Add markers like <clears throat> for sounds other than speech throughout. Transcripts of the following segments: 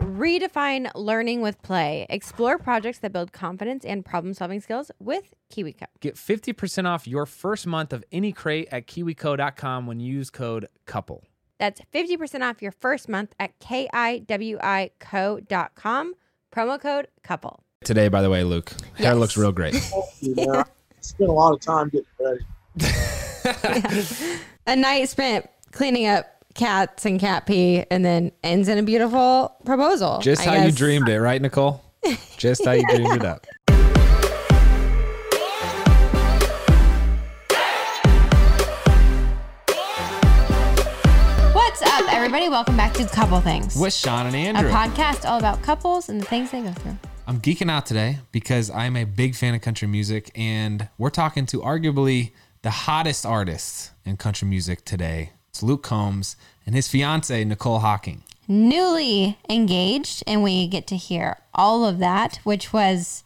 Redefine learning with play. Explore projects that build confidence and problem solving skills with KiwiCo. Get 50% off your first month of any crate at kiwico.com when you use code COUPLE. That's 50% off your first month at kiwico.com. Promo code couple. Today, by the way, Luke, hair looks real great. <laughs> you I spent a lot of time getting ready. <laughs> <laughs> A night spent cleaning up cats and cat pee and then ends in a beautiful proposal. Just I how you dreamed it, right, Nicole? Just how you <laughs> dreamed it up. What's up, everybody? Welcome back to Couple Things. With Shawn and Andrew, a podcast all about couples and the things they go through. I'm geeking out today because I'm a big fan of country music, and we're talking to arguably the hottest artist in country music today. It's Luke Combs and his fiance, Nicole Hocking. Newly engaged, and we get to hear all of that, which was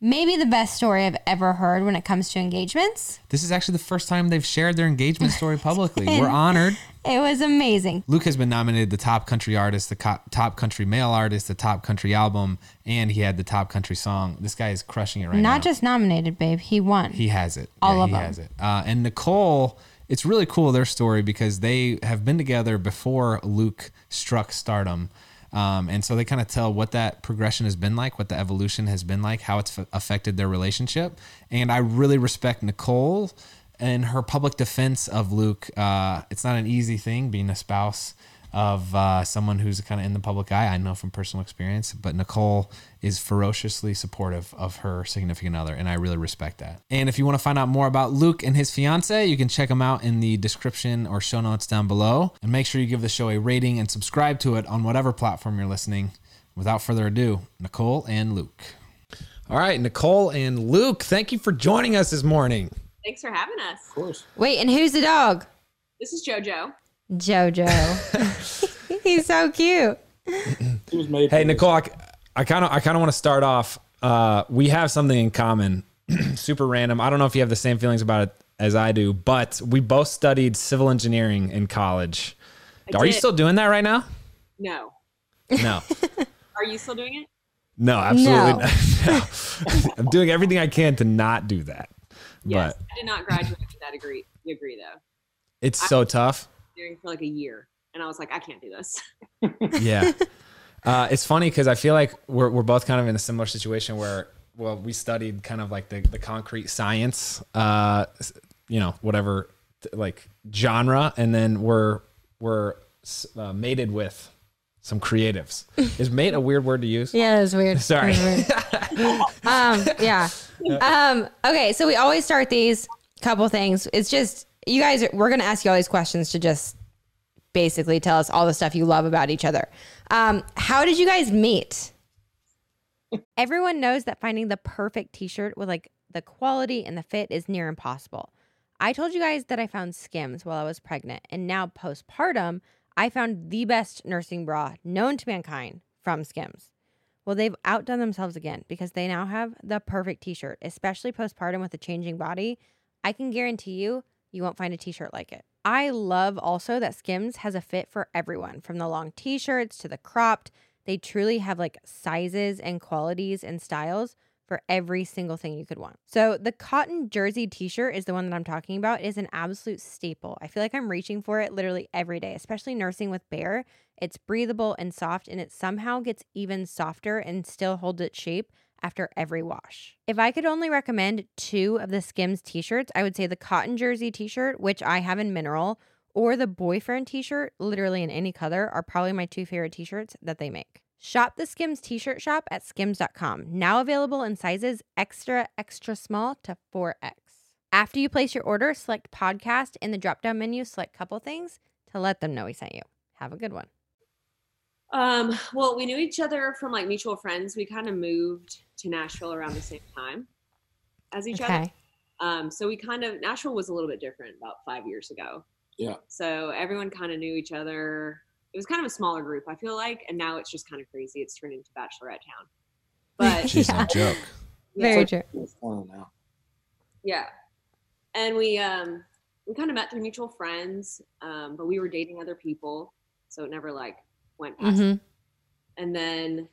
maybe the best story I've ever heard when it comes to engagements. This is actually the first time they've shared their engagement story <laughs> publicly. We're honored. It was amazing. Luke has been nominated the top country artist, the co- top country male artist, the top country album, and he had the top country song. This guy is crushing it right now. Not just nominated, babe. He won. He has it. All yeah, of he them. has it. Uh, and Nicole, it's really cool their story because they have been together before Luke struck stardom. Um, and so they kind of tell what that progression has been like, what the evolution has been like, how it's f- affected their relationship. And I really respect Nicole and her public defense of Luke. Uh, it's not an easy thing being a spouse of uh, someone who's kind of in the public eye. I know from personal experience, but Nicole is ferociously supportive of her significant other, and I really respect that. And if you want to find out more about Luke and his fiance, you can check them out in the description or show notes down below. And make sure you give the show a rating and subscribe to it on whatever platform you're listening. Without further ado, Nicole and Luke. All right, Nicole and Luke, thank you for joining us this morning. Thanks for having us. Of course. Wait, and who's the dog? This is JoJo. Jojo. <laughs> He's so cute. He was made. Hey for Nicole, I kind of I kind of want to start off. Uh, we have something in common, <clears throat> super random. I don't know if you have the same feelings about it as I do, but we both studied civil engineering in college. I Are you still doing that right now? No. No, <laughs> Are you still doing it? no, absolutely not. <laughs> No. I'm doing everything I can to not do that, Yes. but I did not graduate with that degree. Degree though. it's so tough. Doing for like a year, and I was like, I can't do this. Yeah. <laughs> Uh, it's funny because I feel like we're, we're both kind of in a similar situation where, well, we studied kind of like the, the concrete science, uh, you know, whatever like genre, and then we're we're uh, mated with some creatives. <laughs> Is mate a weird word to use? Yeah, it's weird. <laughs> Sorry. That weird. um, yeah. Um, okay, so we always start these couple things. It's just you guys. We're gonna ask you all these questions to just basically tell us all the stuff you love about each other. Um, how did you guys meet? Everyone knows that finding the perfect t-shirt with like the quality and the fit is near impossible. I told you guys that I found Skims while I was pregnant, and now postpartum, I found the best nursing bra known to mankind from Skims. Well, they've outdone themselves again because they now have the perfect t-shirt, especially postpartum with a changing body. I can guarantee you, you won't find a t-shirt like it. I love also that Skims has a fit for everyone, from the long t-shirts to the cropped. They truly have like sizes and qualities and styles for every single thing you could want. So the cotton jersey t-shirt is the one that I'm talking about. It is an absolute staple. I feel like I'm reaching for it literally every day, especially nursing with Bear. It's breathable and soft and it somehow gets even softer and still holds its shape after every wash. If I could only recommend two of the Skims t-shirts, I would say the cotton jersey t-shirt, which I have in mineral, or the boyfriend t-shirt, literally in any color, are probably my two favorite t-shirts that they make. Shop the Skims t-shirt shop at skims.com. Now available in sizes extra, extra small to 4X. After you place your order, select podcast in the drop-down menu, select couple things to let them know we sent you. Have a good one. Um, well, we knew each other from like mutual friends. We kind of moved to Nashville around the same time as each other. Um, so we kind of Nashville was a little bit different about five years ago. Yeah. So everyone kind of knew each other. It was kind of a smaller group, I feel like, and now it's just kind of crazy. It's turned into Bachelorette Town. But She's Yeah. no joke. <laughs> yeah, Very true. It's now. yeah, and we um we kind of met through mutual friends, um, but we were dating other people, so it never like went past. hmm And then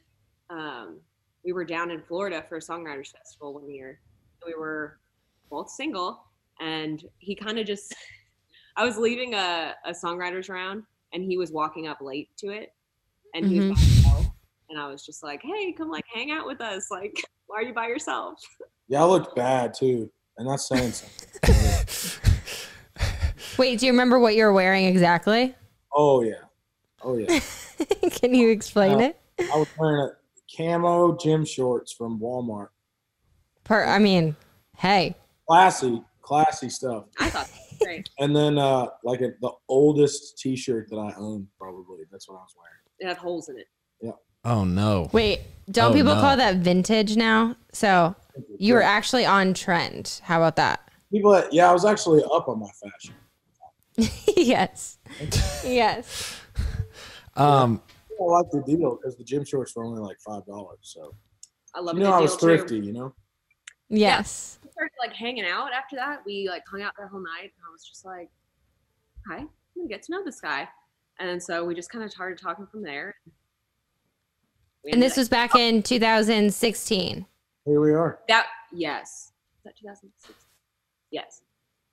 um, we were down in Florida for a songwriters festival one year. We were both single, and he kind of just. <laughs> I was leaving a, a songwriters round, and he was walking up late to it, and he was by himself. And I was just like, "Hey, come like hang out with us. Like, <laughs> why are you by yourself?" <laughs> Yeah, I looked bad too, and that's saying something. Wait, do you remember what you were wearing exactly? oh yeah, oh yeah. Can you explain Uh, it? I was wearing a camo gym shorts from Walmart. Per, I mean, hey, Classy, classy stuff. I thought that great. <laughs> And then uh like a, the oldest T-shirt that I own, probably. That's what I was wearing. It had holes in it. Yeah. Oh no. wait, don't Oh, people no. call that vintage now? So you were actually on trend. How about that? People, that, yeah, I was actually up on my fashion. <laughs> yes. Yes. Um, I like the deal because the gym shorts were only like five dollars. So I love you a know I was deal, too. thrifty. You know. Yes. We started like hanging out after that. We like hung out the whole night, and I was just like, "Hi, I'm gonna get to know this guy." And so we just kind of started talking from there. We And ended this was back oh. in 2016. Here we are. That yes. Is that 2016. Yes.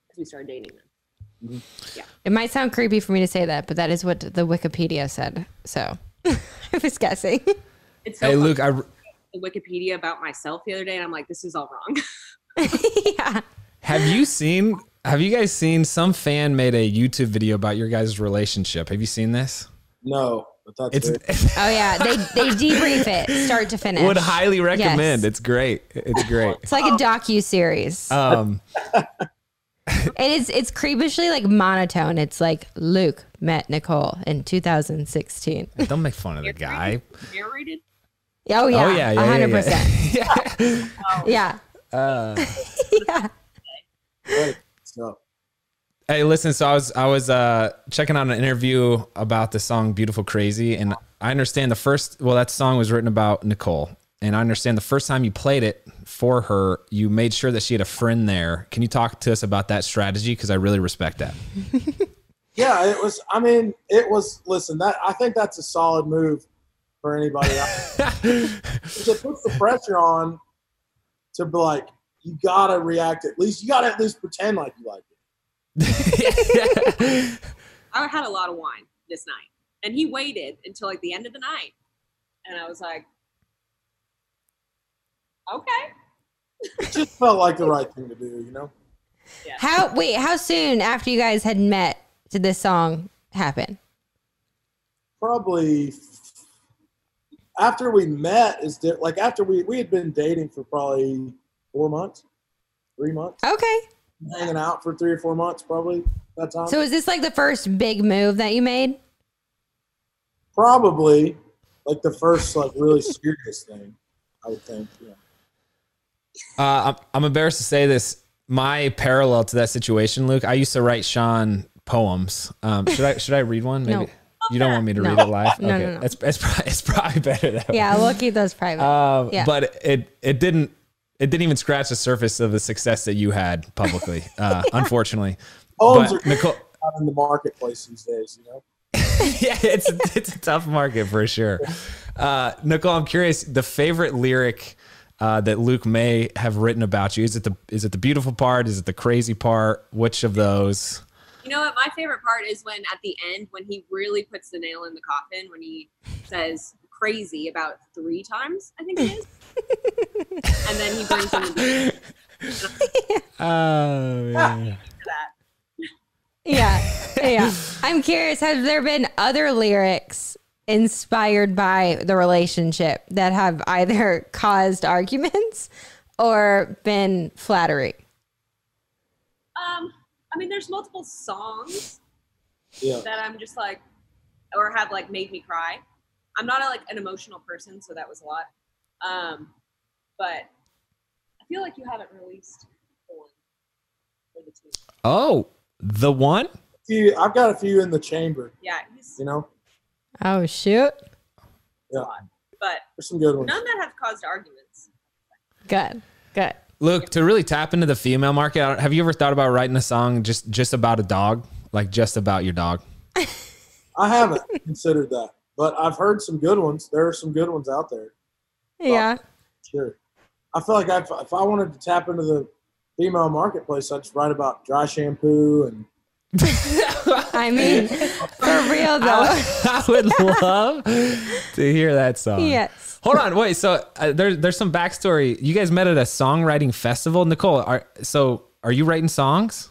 Because we started dating then. Mm-hmm. Yeah. It might sound creepy for me to say that, but that is what the Wikipedia said. So <laughs> I was guessing. It's so hey. Luke, I the Wikipedia about myself the other day, and I'm like, this is all wrong. <laughs> yeah. have you seen? Have you guys seen some fan made a YouTube video about your guys' relationship? Have you seen this? No, but that's it. <laughs> Oh yeah. They they debrief it start to finish. would highly recommend. Yes. It's great. It's great. It's like a docu series. Um, and it's it's creepishly like monotone. It's like Luke met Nicole in 2016. don't make fun of the guy. Narrated. Oh yeah. oh yeah, yeah, yeah, 100%. yeah. <laughs> Yeah. Uh, <laughs> yeah. Right. So Hey, listen. So I was I was uh, checking out an interview about the song "Beautiful Crazy," and I understand the first. Well, that song was written about Nicole, and I understand the first time you played it for her, you made sure that she had a friend there. Can you talk to us about that strategy? Because I really respect that. <laughs> yeah, it was. I mean, it was. Listen, that I think that's a solid move for anybody. else. 'Cause <laughs> it puts the pressure on to be like, you gotta react. At least you gotta at least pretend like you like it. I had a lot of wine this night, and he waited until like the end of the night, and I was like, okay. It just felt like the right thing to do. You know. How wait, how soon after you guys had met did this song happen? Probably after we met is di- like after we we had been dating for probably four months, three months, Okay. hanging out for three or four months probably that time. So is this like the first big move that you made? probably like the first like really serious thing. I would think. Yeah. Uh, I'm, I'm embarrassed to say this. My parallel to that situation, Luke, I used to write Shawn poems. Um, should I should I read one? <laughs> Maybe No. you don't want me to No. read it live. No, okay, no, no. It's, it's, probably, it's probably better that way. Yeah, we'll keep those private. Um, Yeah. But it it didn't it didn't even scratch the surface of the success that you had publicly. <laughs> Uh, unfortunately, Poems but are Nicole. out in the marketplace these days, you know. <laughs> yeah, it's it's a tough market for sure. Uh, Nicole, I'm curious. The favorite lyric uh, that Luke may have written about you is it the is it the beautiful part? Is it the crazy part? Which of those? You know what? My favorite part is when at the end, when he really puts the nail in the coffin, when he says crazy about three times, I think it is. <laughs> and then he brings in the <laughs> Oh, yeah. yeah, yeah. I'm curious. Have there been other lyrics inspired by the relationship that have either <laughs> caused arguments or been flattery? Um, I mean, there's multiple songs Yeah. that I'm just like, or have like made me cry. I'm not a, like an emotional person, so that was a lot. Um, but I feel like you haven't released one for the two. Oh, the one. Few, I've got a few in the chamber, Yeah, he's you know. Oh shoot! Yeah. but There's some good ones. none that have caused arguments. Good, good. Luke, to really tap into the female market, have you ever thought about writing a song just just about a dog, like just about your dog? <laughs> I haven't considered that, but I've heard some good ones. There are some good ones out there. Yeah, Sure. I feel like I'd, if I wanted to tap into the female marketplace, I'd just write about dry shampoo and <laughs> <laughs> <laughs> I mean, for real though. I would love to hear that song. yes. Hold on, wait. So uh, there's there's some backstory. You guys met at a songwriting festival, Nicole. Are so are you writing songs?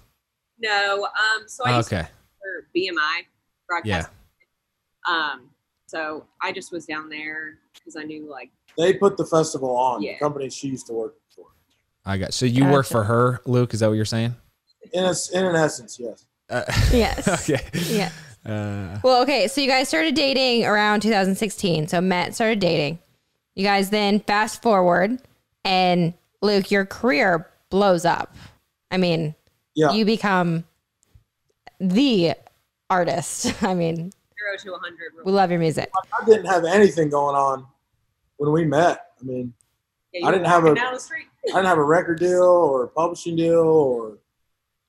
No, um, so I used Okay, for BMI broadcast. yeah. Um, so I just was down there because I knew like they put the festival on. Yeah. The company she used to work for. I got. So you work for her, Luke? Is that what you're saying? In a, in an essence, yes. Uh, <laughs> Yes. okay. Yeah. Uh, Well, okay. So you guys started dating around 2016. So Matt started dating. You guys then fast forward, and Luke, your career blows up. I mean, Yeah. you become the artist. <laughs> I mean, zero to hundred. we love your music. I didn't have anything going on when we met. I mean, Yeah, I didn't have walking a- down the street. I didn't have a record deal or a publishing deal or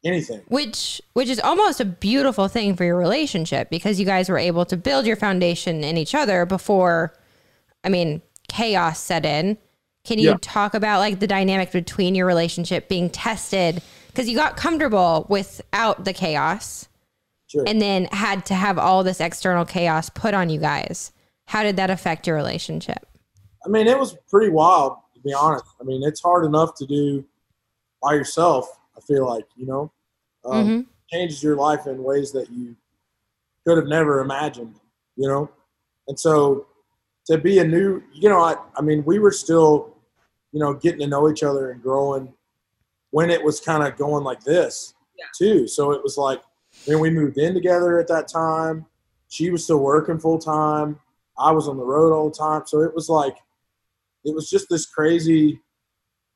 anything. which which is almost a beautiful thing for your relationship because you guys were able to build your foundation in each other before i mean chaos set in can you Yeah. talk about like the dynamic between your relationship being tested because you got comfortable without the chaos Sure. and then had to have all this external chaos put on you guys how did that affect your relationship I mean, it was pretty wild to be honest. I mean, it's hard enough to do by yourself. I feel like you know, um, Mhm. changes your life in ways that you could have never imagined. You know, and so to be a new, you know, I, I mean, we were still, you know, getting to know each other and growing when it was kind of going like this Yeah. too. So it was like, I mean, we moved in together at that time. She was still working full time. I was on the road all the time. So it was like, it was just this crazy,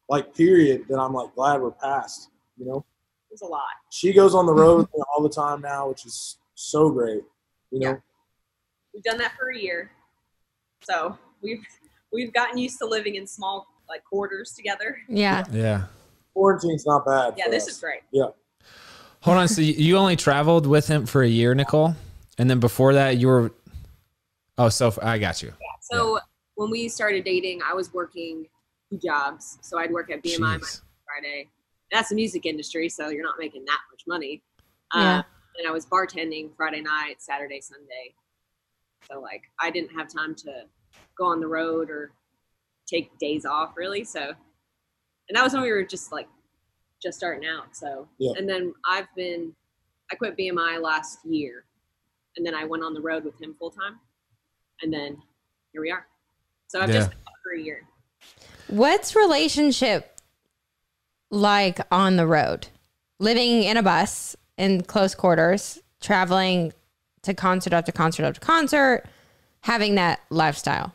like period that I'm like glad we're past. You know, It was a lot. she goes on the road <laughs> all the time now, which is so great. You know, Yeah. We've done that for a year, so we've we've gotten used to living in small like quarters together. yeah yeah. quarantine's not bad. Yeah, this us. is great. Yeah, Hold on. So you- you only traveled with him for a year, Nicole, and then before that you were. Oh, so I got you. So when we started dating, I was working two jobs. So I'd work at BMI Jeez. Friday. That's the music industry, so you're not making that much money. Yeah. Uh, and I was bartending Friday night, Saturday, Sunday. So like I didn't have time to go on the road or take days off really. So and that was when we were just like just starting out. So Yeah. and then I've been I quit BMI last year and then I went on the road with him full time. And then here we are. So I've Yeah. just been out for a year. What's relationship like on the road? Living in a bus in close quarters, traveling to concert after concert after concert, having that lifestyle.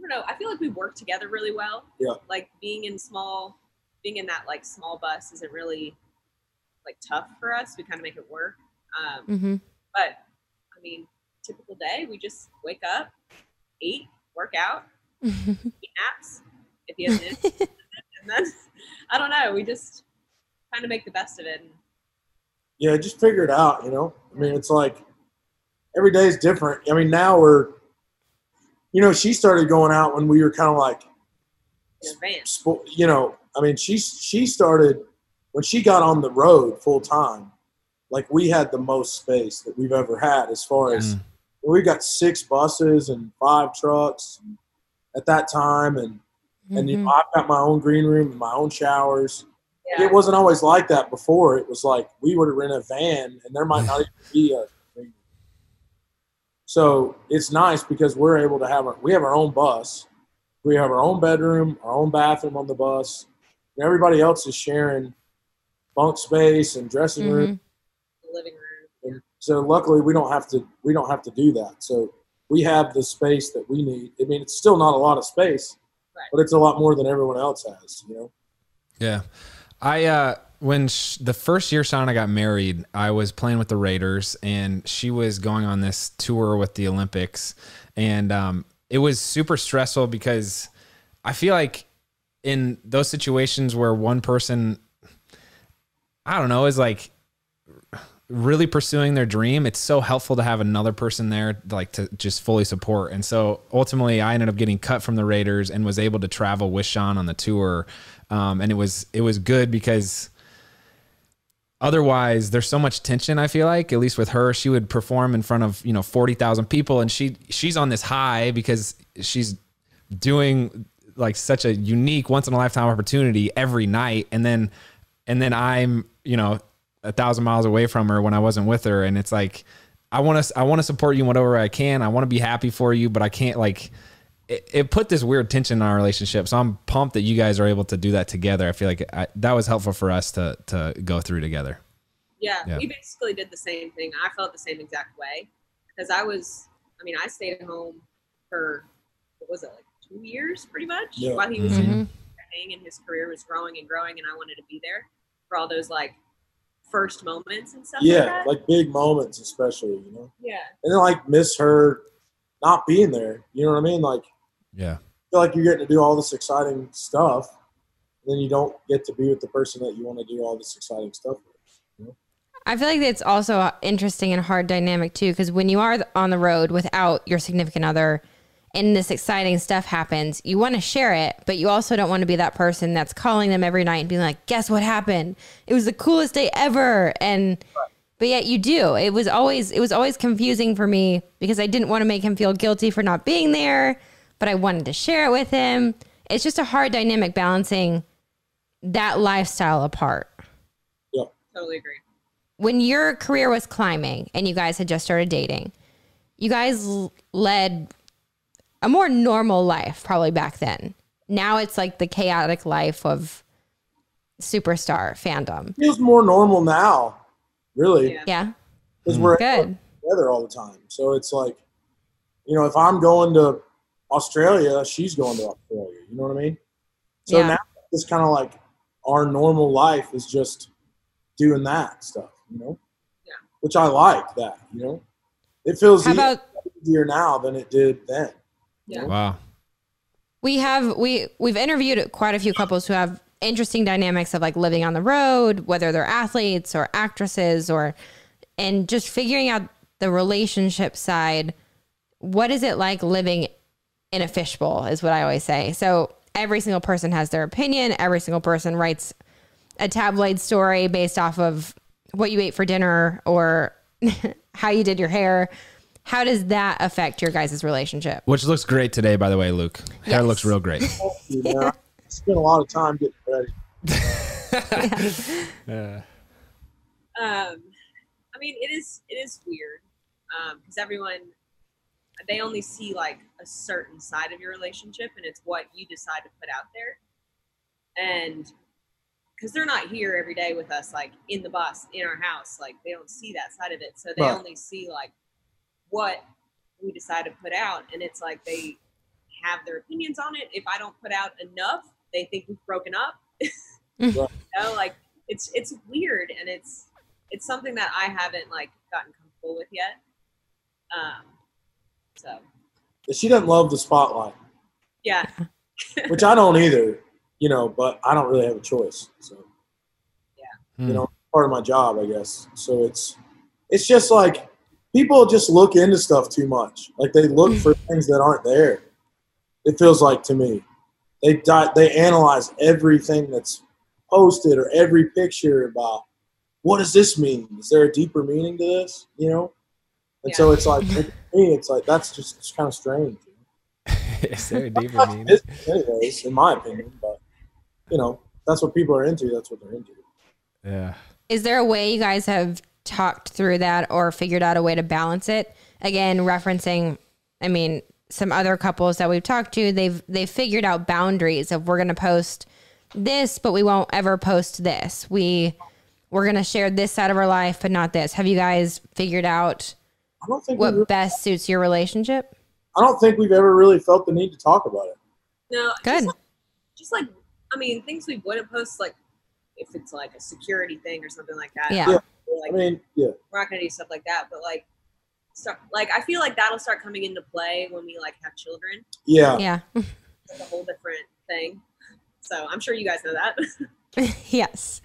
don't know. I feel like we work together really well. Yeah. Like being in small, being in that like small bus isn't really like tough for us. We kind of make it work. Um, Mm-hmm. but I mean, typical day, we just wake up, eat, work out, <laughs> eat naps if he has an and then I don't know. We just kind of make the best of it. And Yeah, just figure it out. You know, I mean, it's like every day is different. I mean, now we're, you know, she started going out when we were kind of like in you know, I mean, she she started when she got on the road full time. Like we had the most space that we've ever had, as far as Mm. we got six buses and five trucks at that time, and and you Mm-hmm. know, I've got my own green room and my own showers. Yeah. It wasn't always like that before. It was like we would rent a van, and there might <laughs> not even be a. green room. So it's nice because we're able to have our we have our own bus, we have our own bedroom, our own bathroom on the bus, and everybody else is sharing bunk space and dressing Mm-hmm. room. the living room. And so luckily we don't have to we don't have to do that. So we have the space that we need. I mean, it's still not a lot of space, Right. but it's a lot more than everyone else has. You know. Yeah. I uh when sh- the first year Shauna got married, I was playing with the Raiders and she was going on this tour with the Olympics and um it was super stressful because I feel like in those situations where one person I don't know is like really pursuing their dream, it's so helpful to have another person there like to just fully support. And so ultimately I ended up getting cut from the Raiders and was able to travel with Shawn on the tour. Um, and it was it was good because otherwise there's so much tension i feel like at least with her she would perform in front of you know 40,000 people and she she's on this high because she's doing like such a unique once in a lifetime opportunity every night and then and then i'm you know a thousand miles away from her when i wasn't with her and it's like i want to i want to support you whatever i can. I want to be happy for you but i can't like it, it put this weird tension in our relationship so i'm pumped that you guys are able to do that together i feel like I, that was helpful for us to to go through together Yeah, Yeah. we basically did the same thing. I felt the same exact way because I was, I mean, I stayed at home for what was it like two years, pretty much, Yeah. while he was Mhm. in and his career was growing and growing, and I wanted to be there for all those like first moments and stuff. like, Yeah, that. like big moments, especially. You know. yeah, and then like miss her not being there. You know what I mean? Like yeah feel like you're getting to do all this exciting stuff, and then you don't get to be with the person that you want to do all this exciting stuff with. I feel like it's also uh, interesting and hard dynamic too, because when you are on the road without your significant other and this exciting stuff happens, you want to share it, but you also don't want to be that person that's calling them every night and being like, guess what happened? It was the coolest day ever. And, but yet you do. It was always, it was always confusing for me because I didn't want to make him feel guilty for not being there, but I wanted to share it with him. It's just a hard dynamic balancing that lifestyle apart Yeah. totally agree. when your career was climbing and you guys had just started dating, you guys l- led a more normal life probably back then. Now it's like the chaotic life of superstar fandom. feels more normal now, really, Yeah. Yeah. because we're Good. together all the time. So it's like, you know, if I'm going to Australia, she's going to Australia. You know what I mean? So Yeah. now it's kind of like our normal life is just doing that stuff. You know? Yeah. Which I like that. You know, it feels How about easier now than it did then. Yeah. wow we have we we've interviewed quite a few couples who have interesting dynamics of like living on the road, whether they're athletes or actresses or and just figuring out the relationship side. What is it like living in a fishbowl is what I always say. So every single person has their opinion, every single person writes a tabloid story based off of what you ate for dinner or <laughs> how you did your hair. How does that affect your guys' relationship? Which looks great today, by the way, Luke. Hair looks real great. You know, I spent a lot of time getting ready. <laughs> Um, I mean, it is it is weird because everyone they only see like a certain side of your relationship, and it's what you decide to put out there. And because they're not here every day with us, like in the bus in our house, like they don't see that side of it, so they Right. only see like what we decide to put out, and it's like they have their opinions on it. If I don't put out enough, they think we've broken up. <laughs> you know, like it's it's weird and it's it's something that I haven't like gotten comfortable with yet. Um, so She doesn't love the spotlight, yeah, <laughs> which I don't either. You know, but I don't really have a choice. So Hmm. you know, part of my job, I guess. So it's it's just like people just look into stuff too much. Like they look for things that aren't there. It feels like to me, they di- they analyze everything that's posted or every picture about what does this mean? Is there a deeper meaning to this? You know, and so it's like to me, it's like that's just it's kind of strange. <laughs> Is there a deeper meaning? anyways, in my opinion, but you know, that's what people are into. That's what they're into. Yeah. Is there a way you guys have talked through that or figured out a way to balance it? Again, referencing, I mean, some other couples that we've talked to, they've they've figured out boundaries of we're going to post this, but we won't ever post this. We we're going to share this side of our life, but not this. Have you guys figured out I don't think what re- best suits your relationship? I don't think we've ever really felt the need to talk about it. no, Good. Just like, just like I mean, things we wouldn't post like if it's like a security thing or something like that. Yeah. Yeah. We're like I mean, yeah, we're not gonna do stuff like that, but like. Start, like I feel like that'll start coming into play when we like have children. yeah. Yeah. <laughs> It's a whole different thing. So I'm sure you guys know that. <laughs> <laughs> yes.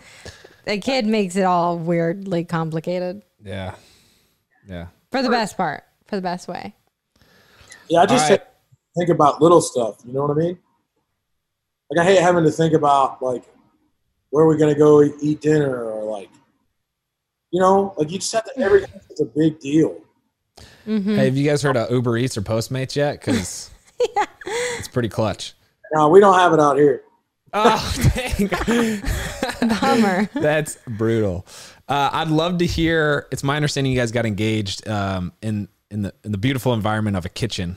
A kid makes it all weirdly complicated Yeah. Yeah. For the best part, for the best way. Yeah, I just All right. think about little stuff. You know what I mean? Like I hate having to think about like where are we gonna go eat, eat dinner or like, you know, like you just have to. Everything is a big deal. hmm Hey, have you guys heard of Uber Eats or Postmates yet? <laughs> Because it's pretty clutch. No, we don't have it out here. Oh, <laughs> dang. <laughs> Bummer. That's brutal. Uh, I'd love to hear. It's my understanding you guys got engaged um, in in the in the beautiful environment of a kitchen.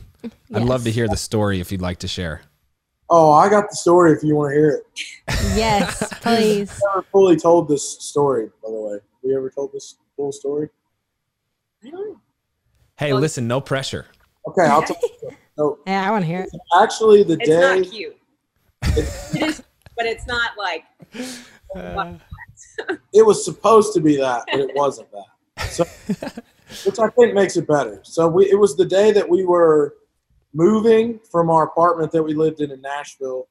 I'd love to hear the story if you'd like to share. Oh, I got the story if you want to hear it. Yes, <laughs> please. Never fully told this story, by the way. We ever told this full story? I don't know. Hey, listen, no pressure. Okay, I'll <laughs> tell you. So Yeah, I want to hear it. actually, the It's day not cute. it is, but it's not like <laughs> it was supposed to be that, but it wasn't that. So, <laughs> which I think makes it better. So we, it was the day that we were moving from our apartment that we lived in in Nashville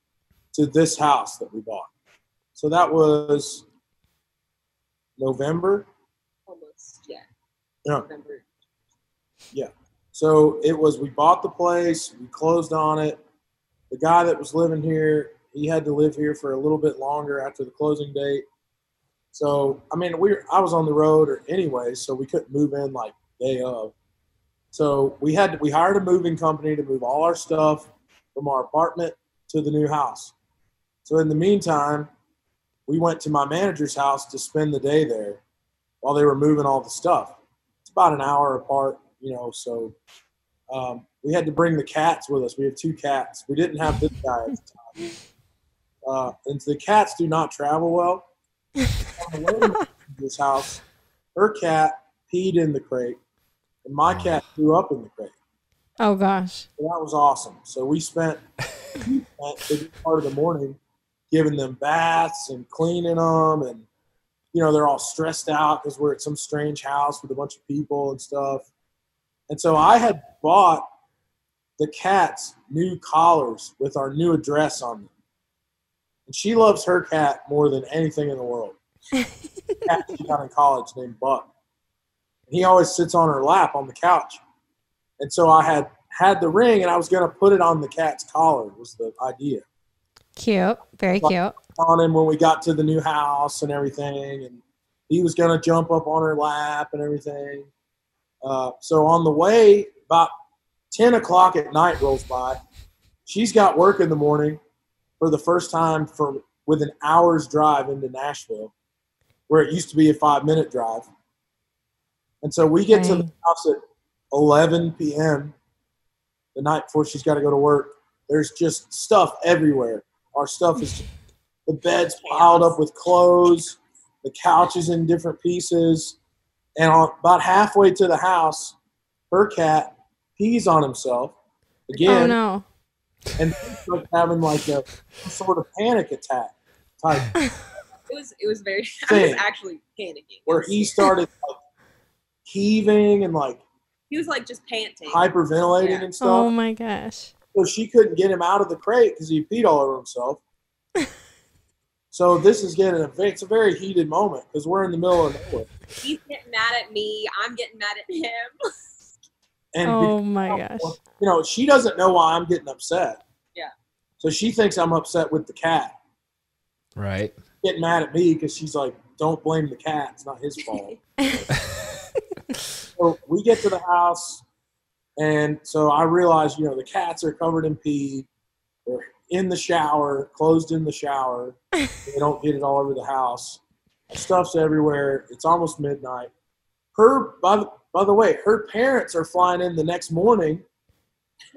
to this house that we bought. So that was November. almost yeah. Yeah. November. Yeah. So it was we bought the place, we closed on it. The guy that was living here, he had to live here for a little bit longer after the closing date. So I mean, we I was on the road or anyway, so we couldn't move in like day of. So we had to, we hired a moving company to move all our stuff from our apartment to the new house. So in the meantime, we went to my manager's house to spend the day there while they were moving all the stuff. It's about an hour apart, you know, so um, we had to bring the cats with us. We have two cats. We didn't have this guy at the time. Uh, and the cats do not travel well. <laughs> On the way to this house, her cat peed in the crate, and my cat threw up in the crate. Oh gosh. So that was awesome. So we spent we spent a good part of the morning giving them baths and cleaning them, and you know they're all stressed out because we're at some strange house with a bunch of people and stuff. And so I had bought the cat's new collars with our new address on them. And she loves her cat more than anything in the world. Cat she got in college named Buck. And he always sits on her lap on the couch. And so I had had the ring and I was going to put it on the cat's collar was the idea. Cute. Very cute. On him when we got to the new house and everything. And he was going to jump up on her lap and everything. Uh, so on the way, about 10 o'clock at night rolls by. She's got work in the morning for the first time for with an hour's drive into Nashville, where it used to be a five minute drive. And so we get to the house at 11 p.m. the night before she's got to go to work. There's just stuff everywhere. Our stuff is <laughs> the bed's piled up with clothes, the couch is in different pieces, and about halfway to the house, her cat pees on himself Oh again, no. and like having like a sort of panic attack type <laughs> It was it was very. <laughs> I was Thing. actually panicking. where he started like heaving and like He was like just panting. hyperventilating Yeah. and stuff. Oh my gosh. so she couldn't get him out of the crate because he peed all over himself. <laughs> so this is getting a it's a very heated moment because we're in the middle of nowhere. He's getting mad at me. I'm getting mad at him. And Oh my gosh. you know, she doesn't know why I'm getting upset. Yeah. So she thinks I'm upset with the cat, Right. Getting mad at me because she's like, "Don't blame the cat; it's not his fault." <laughs> so we get to the house, and so I realize, you know, the cats are covered in pee. They're in the shower, closed in the shower. <laughs> they don't get it all over the house. Stuff's everywhere. It's almost midnight. Her, by the, by the way, her parents are flying in the next morning,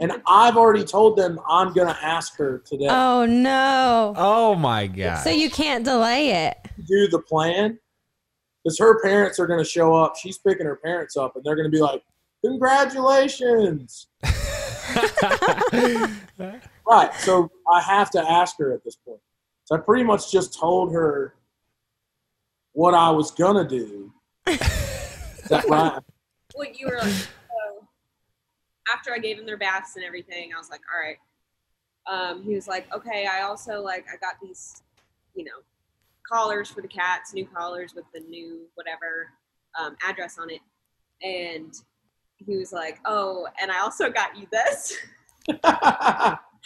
and I've already told them I'm gonna ask her today Oh no. Oh my god. So you can't delay it. do the plan because her parents are gonna show up. She's picking her parents up, and they're gonna be like, "Congratulations!" <laughs> Right. So I have to ask her at this point. So I pretty much just told her what I was gonna do. <laughs> Is that right? well, you were like, so after I gave him their baths and everything, I was like, all right. Um, he was like, okay, I also like I got these, you know, collars for the cats, new collars with the new whatever um, address on it, and he was like, oh, and I also got you this.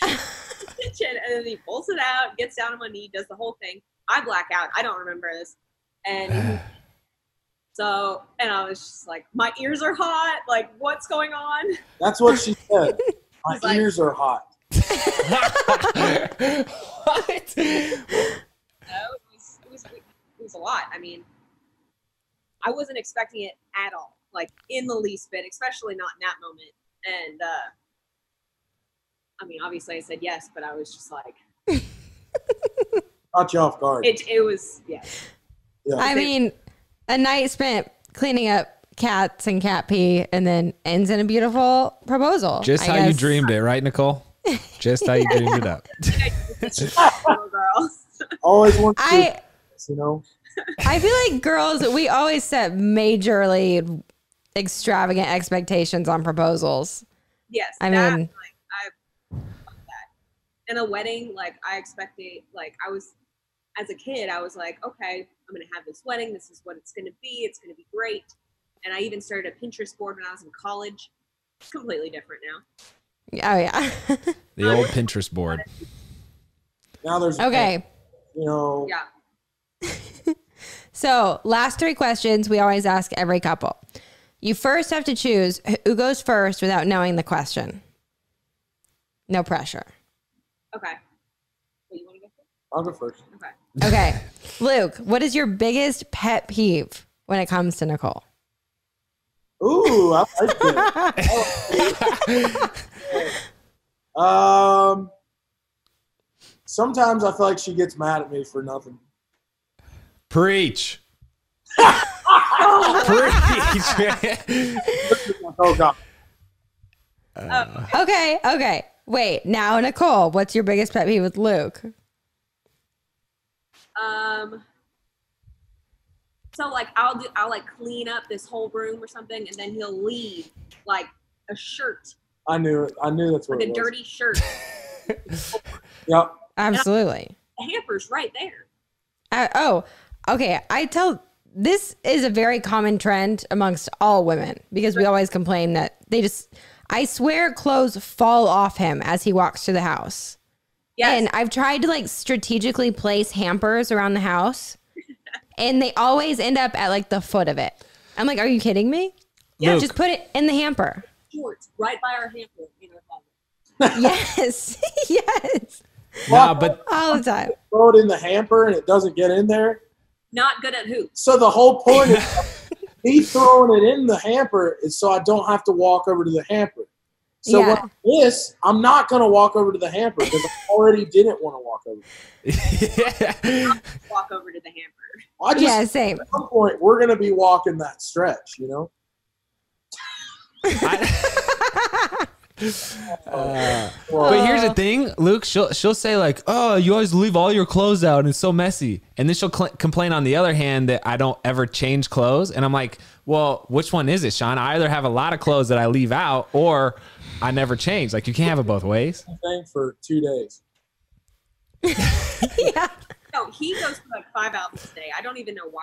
kitchen, <laughs> and then he pulls it out, gets down on one knee, does the whole thing. I black out. I don't remember this. And so, and I was just like, my ears are hot. Like, what's going on? That's what she said. <laughs> My like- ears are hot. <laughs> what? You know, it was, it was, it was a lot. I mean, I wasn't expecting it at all, like in the least bit, especially not in that moment. And, uh, I mean, obviously I said yes, but I was just like, <laughs> Caught you off guard. it, it was, yeah. Yeah. I mean, a night spent cleaning up cats and cat pee and then ends in a beautiful proposal. Just I how you dreamed it, right, Nicole? Just how you dreamed it up. <laughs> Always want to, I you know. I feel like girls we always set majorly extravagant expectations on proposals. Yes. I that, mean- like, I that. In a wedding, like I expected, like I was, as a kid, I was like, okay, I'm gonna have this wedding. This is what it's gonna be. It's gonna be great. And I even started a Pinterest board when I was in college. It's completely different now. Oh yeah. <laughs> The old Pinterest board. Now there's okay. You know. Yeah. <laughs> So, last three questions we always ask every couple. You first have to choose who goes first without knowing the question. No pressure. Okay. Well, you want to go first? I'll go first. Okay. Okay. <laughs> Luke, what is your biggest pet peeve when it comes to Nicole? Ooh, I like that. <laughs> um, sometimes I feel like she gets mad at me for nothing. Preach. <laughs> Preach. Oh God, Okay, okay. Wait, now Nicole, what's your biggest pet peeve with Luke? Um. So like I'll do I'll like clean up this whole room or something, and then he'll leave like a shirt I knew it. I knew that's what with a was. dirty shirt. <laughs> Yep. Absolutely. The hamper's right there. Uh, oh, okay. I tell this is a very common trend amongst all women because we always complain that they just, I swear, clothes fall off him as he walks through the house. Yes. And I've tried to like strategically place hampers around the house, and they always end up at like the foot of it. I'm like, are you kidding me? Yeah. Luke. Just put it in the hamper. shorts right by our hamper in our closet. <laughs> <laughs> yes. <laughs> yes. Nah, but All the time. Throw it in the hamper and it doesn't get in there. Not good at hoops. So the whole point is me throwing it in the hamper is so I don't have to walk over to the hamper. So Yeah. when I miss, I'm not gonna walk over to the hamper because I <laughs> already didn't want to walk over. Walk over to the hamper. I just Yeah, same. at some point we're gonna be walking that stretch, you know. I- <laughs> Uh, Well, but here's the thing, Luke. She'll she'll say like, "Oh, you always leave all your clothes out, and it's so messy." And then she'll cl- complain on the other hand that I don't ever change clothes. And I'm like, "Well, which one is it, Shawn? I either have a lot of clothes that I leave out, or I never change. Like, you can't have it both ways." <laughs> thing for two days. <laughs> yeah. No, he goes through like five outfits a day. I don't even know why.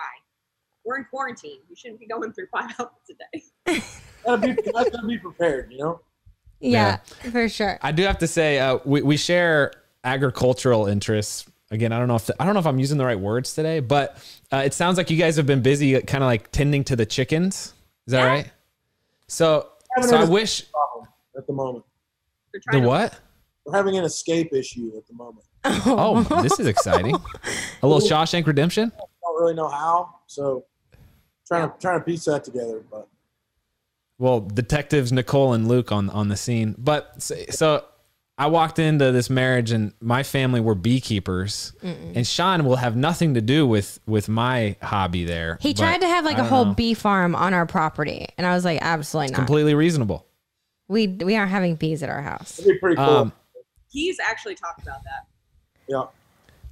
We're in quarantine. You shouldn't be going through five <laughs> outfits a day. Gotta be, gotta be prepared, you know. Yeah, for sure. I do have to say, uh, we we share agricultural interests. Again, I don't know if I don't know if I'm using the right words today, but uh, it sounds like you guys have been busy, kind of like tending to the chickens. Is that Yeah. right? So, Having so I wish problem at the moment. The trying to- what? We're having an escape issue at the moment. Oh, oh this is exciting. A little <laughs> Shawshank Redemption. I don't really know how, so trying to trying to piece that together. But Well, detectives Nicole and Luke on on the scene. But so, so I walked into this marriage and my family were beekeepers, and Shawn will have nothing to do with with my hobby there. He but tried to have like I a don't whole know. bee farm on our property, and I was like, absolutely not. completely reasonable. We we aren't having bees at our house. it'd be pretty cool. Um, He's actually talked about that. yeah.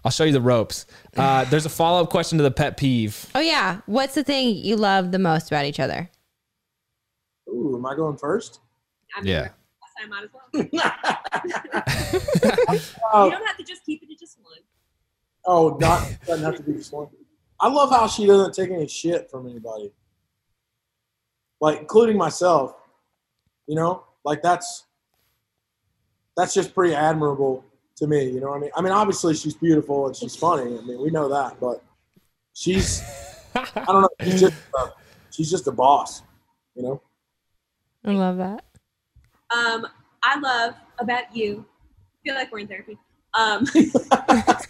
I'll show you the ropes. Uh, <laughs> there's a follow up question to the pet peeve. Oh yeah, what's the thing you love the most about each other? Ooh, am I going first? I mean, Yeah. last time might as well. <laughs> you don't have to just keep it to just one. oh, not doesn't have to be just one. I love how she doesn't take any shit from anybody, like including myself. You know, like that's that's just pretty admirable to me. You know what I mean? I mean, obviously she's beautiful and she's funny. I mean, we know that, but she's <laughs> I don't know. She's just a, she's just a boss. You know. I love that. Um, I love about you. I feel like we're in therapy. Um, <laughs> I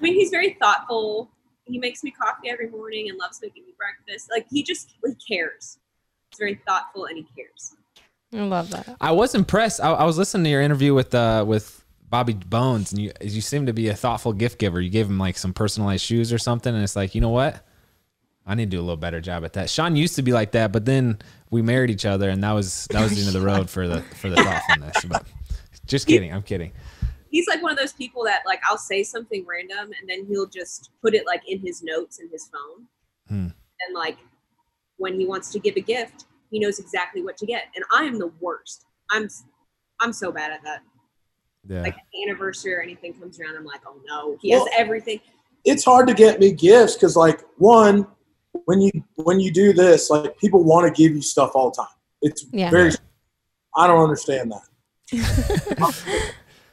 mean, he's very thoughtful. He makes me coffee every morning and loves making me breakfast. Like he just he cares. He's very thoughtful and he cares. I love that. I was impressed. I, I was listening to your interview with uh, with Bobby Bones, and you you seem to be a thoughtful gift giver. You gave him like some personalized shoes or something, and it's like, you know what? I need to do a little better job at that. Shawn used to be like that, but then we married each other, and that was that was the end of the <laughs> road for the for the thoughtfulness. But just kidding, I'm kidding. He's like one of those people that like I'll say something random and then he'll just put it like in his notes in his phone. Hmm. And like when he wants to give a gift, he knows exactly what to get. And I am the worst. I'm I'm so bad at that. Yeah. Like anniversary or anything comes around, I'm like, oh no, he has everything. it's hard to get me gifts because like one when you when you do this like people want to give you stuff all the time it's Yeah. very i don't understand that <laughs>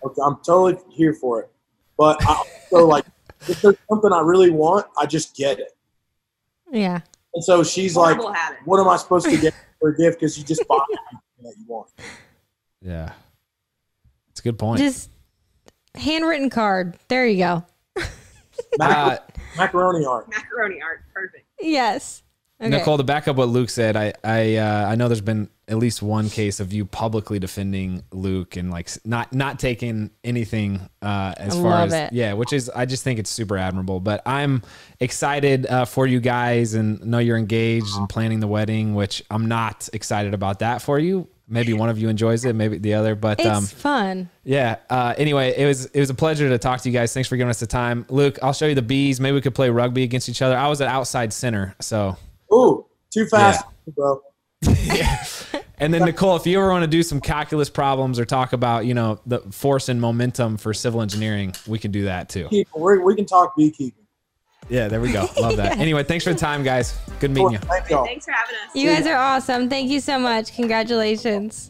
Okay, i'm totally here for it but i also like if there's something i really want i just get it Yeah. And so she's like habit. what am i supposed to get for a gift because you just bought anything that you want yeah. It's a good point. Just handwritten card. There you go. Uh, macaroni art Macaroni art, perfect. Yes. Okay. Nicole, to back up what Luke said, I I uh, I know there's been at least one case of you publicly defending Luke and like not not taking anything uh, as I far love as it. yeah, which is I just think it's super admirable. But I'm excited uh, for you guys and know you're engaged and planning the wedding, which I'm not excited about that for you. Maybe one of you enjoys it, maybe the other, but It's um, fun. yeah. Uh, anyway, it was it was a pleasure to talk to you guys. Thanks for giving us the time, Luke. I'll show you the bees. Maybe we could play rugby against each other. I was at outside center, so ooh too fast bro <laughs> And then Nicole, if you ever want to do some calculus problems or talk about, you know, the force and momentum for civil engineering, we can do that too. Keep- we we can talk beekeeping. Yeah, there we go. Love that. <laughs> Anyway, thanks for the time, guys. Good meeting you. Thank y'all. Thanks for having us. You guys are awesome. Thank you so much. Congratulations.